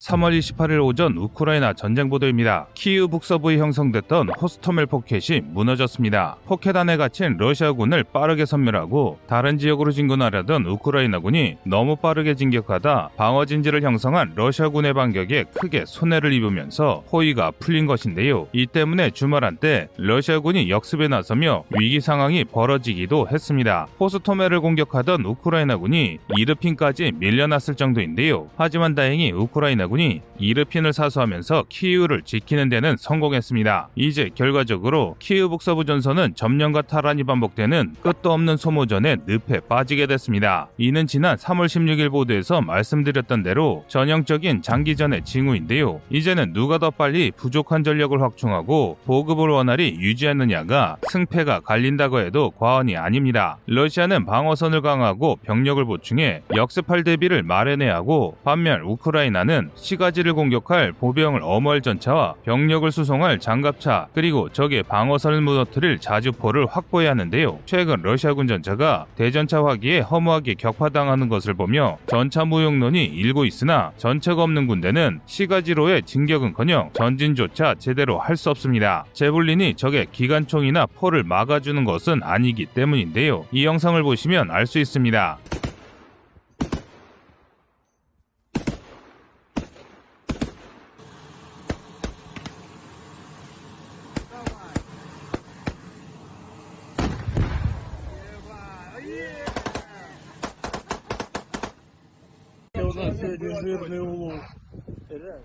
3월 28일 오전 우크라이나 전쟁 보도입니다. 키이우 북서부에 형성됐던 호스토멜 포켓이 무너졌습니다. 포켓 안에 갇힌 러시아군을 빠르게 섬멸하고 다른 지역으로 진군하려던 우크라이나군이 너무 빠르게 진격하다 방어 진지를 형성한 러시아군의 반격에 크게 손해를 입으면서 포위가 풀린 것인데요. 이 때문에 주말 한때 러시아군이 역습에 나서며 위기 상황이 벌어지기도 했습니다. 호스토멜을 공격하던 우크라이나군이 이르핀까지 밀려났을 정도인데요. 하지만 다행히 우크라이나 아군이 이르핀을 사수하면서 키이우를 지키는 데는 성공했습니다. 이제 결과적으로 키이우 북서부 전선은 점령과 탈환이 반복되는 끝도 없는 소모전의 늪에 빠지게 됐습니다. 이는 지난 3월 16일 보도에서 말씀드렸던 대로 전형적인 장기전의 징후인데요. 이제는 누가 더 빨리 부족한 전력을 확충하고 보급을 원활히 유지하느냐가 승패가 갈린다고 해도 과언이 아닙니다. 러시아는 방어선을 강화하고 병력을 보충해 역습할 대비를 마련해야 하고 반면 우크라이나는 시가지를 공격할 보병을 어머할 전차와 병력을 수송할 장갑차 그리고 적의 방어선을 무너뜨릴 자주포를 확보해야 하는데요. 최근 러시아군 전차가 대전차 화기에 허무하게 격파당하는 것을 보며 전차 무용론이 일고 있으나 전차가 없는 군대는 시가지로의 진격은커녕 전진조차 제대로 할 수 없습니다. 제블린이 적의 기관총이나 포를 막아주는 것은 아니기 때문인데요. 이 영상을 보시면 알 수 있습니다.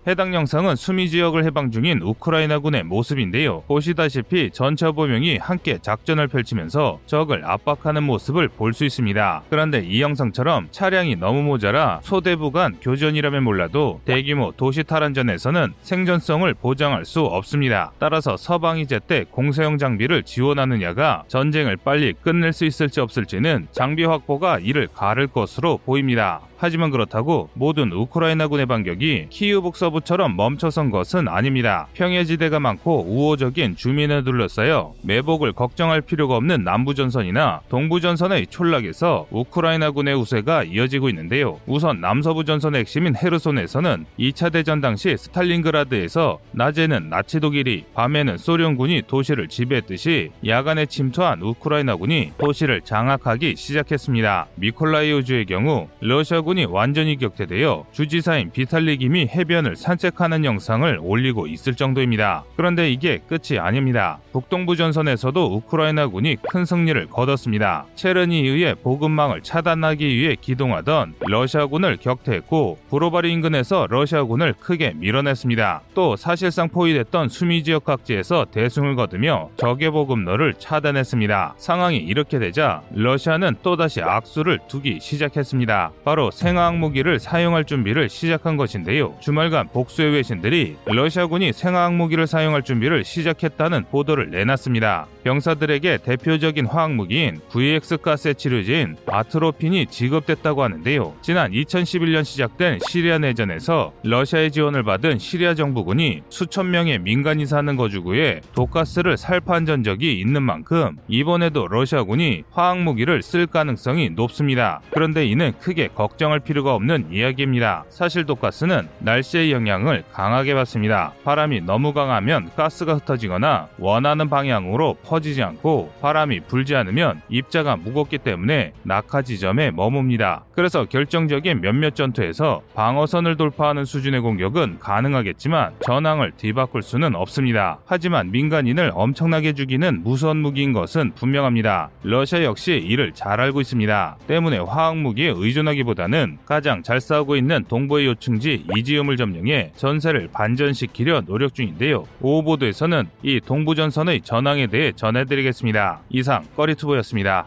해당 영상은 수미 지역을 해방 중인 우크라이나군의 모습인데요. 보시다시피 전차 보명이 함께 작전을 펼치면서 적을 압박하는 모습을 볼 수 있습니다. 그런데 이 영상처럼 차량이 너무 모자라 소대부 간 교전이라면 몰라도 대규모 도시 탈환전에서는 생존성을 보장할 수 없습니다. 따라서 서방이 제때 공세형 장비를 지원하느냐가 전쟁을 빨리 끝낼 수 있을지 없을지는 장비 확보가 이를 가를 것으로 보입니다. 하지만 그렇다고 모든 우크라이나군의 반격이 키우 북서부처럼 멈춰선 것은 아닙니다. 평해지대가 많고 우호적인 주민을 둘러싸여 매복을 걱정할 필요가 없는 남부전선이나 동부전선의 촌락에서 우크라이나군의 우세가 이어지고 있는데요. 우선 남서부 전선의 핵심인 헤르손에서는 2차 대전 당시 스탈린그라드에서 낮에는 나치 독일이 밤에는 소련군이 도시를 지배했듯이 야간에 침투한 우크라이나군이 도시를 장악하기 시작했습니다. 미콜라이우주의 경우 러시아군이 완전히 격퇴 되어 주지사인 비탈리 김이 해변을 산책하는 영상을 올리고 있을 정도입니다. 그런데 이게 끝이 아닙니다. 북동부 전선에서도 우크라이나군이 큰 승리를 거뒀습니다. 체르니히우의 보급망을 차단하기 위해 기동하던 러시아군을 격퇴했고 브로바리 인근에서 러시아군을 크게 밀어냈습니다. 또 사실상 포위됐던 수미 지역 각지에서 대승을 거두며 적의 보급로를 차단했습니다. 상황이 이렇게 되자 러시아는 또다시 악수를 두기 시작했습니다. 바로 생화학 무기를 사용할 준비를 시작한 것인데요. 주말간 복수의 외신들이 러시아군이 생화학 무기를 사용할 준비를 시작했다는 보도를 내놨습니다. 병사들에게 대표적인 화학 무기인 VX 가스의 치료제인 아트로핀이 지급됐다고 하는데요. 지난 2011년 시작된 시리아 내전에서 러시아의 지원을 받은 시리아 정부군이 수천 명의 민간이 사는 거주구에 독가스를 살포한 전적이 있는 만큼 이번에도 러시아군이 화학 무기를 쓸 가능성이 높습니다. 그런데 이는 크게 걱정할 필요가 없는 이야기입니다. 사실 독가스는 날씨의 영향을 강하게 받습니다. 바람이 너무 강하면 가스가 흩어지거나 원하는 방향으로 퍼지지 않고 바람이 불지 않으면 입자가 무겁기 때문에 낙하 지점에 머뭅니다. 그래서 결정적인 몇몇 전투에서 방어선을 돌파하는 수준의 공격은 가능하겠지만 전황을 뒤바꿀 수는 없습니다. 하지만 민간인을 엄청나게 죽이는 무서운 무기인 것은 분명합니다. 러시아 역시 이를 잘 알고 있습니다. 때문에 화학 무기에 의존하기보다는 가장 잘 싸우고 있는 동부의 요충지 이지움을 점령해 전세를 반전시키려 노력 중인데요. 오후보도에서는 이 동부전선의 전황에 대해 전해드리겠습니다. 이상 꺼리투브였습니다.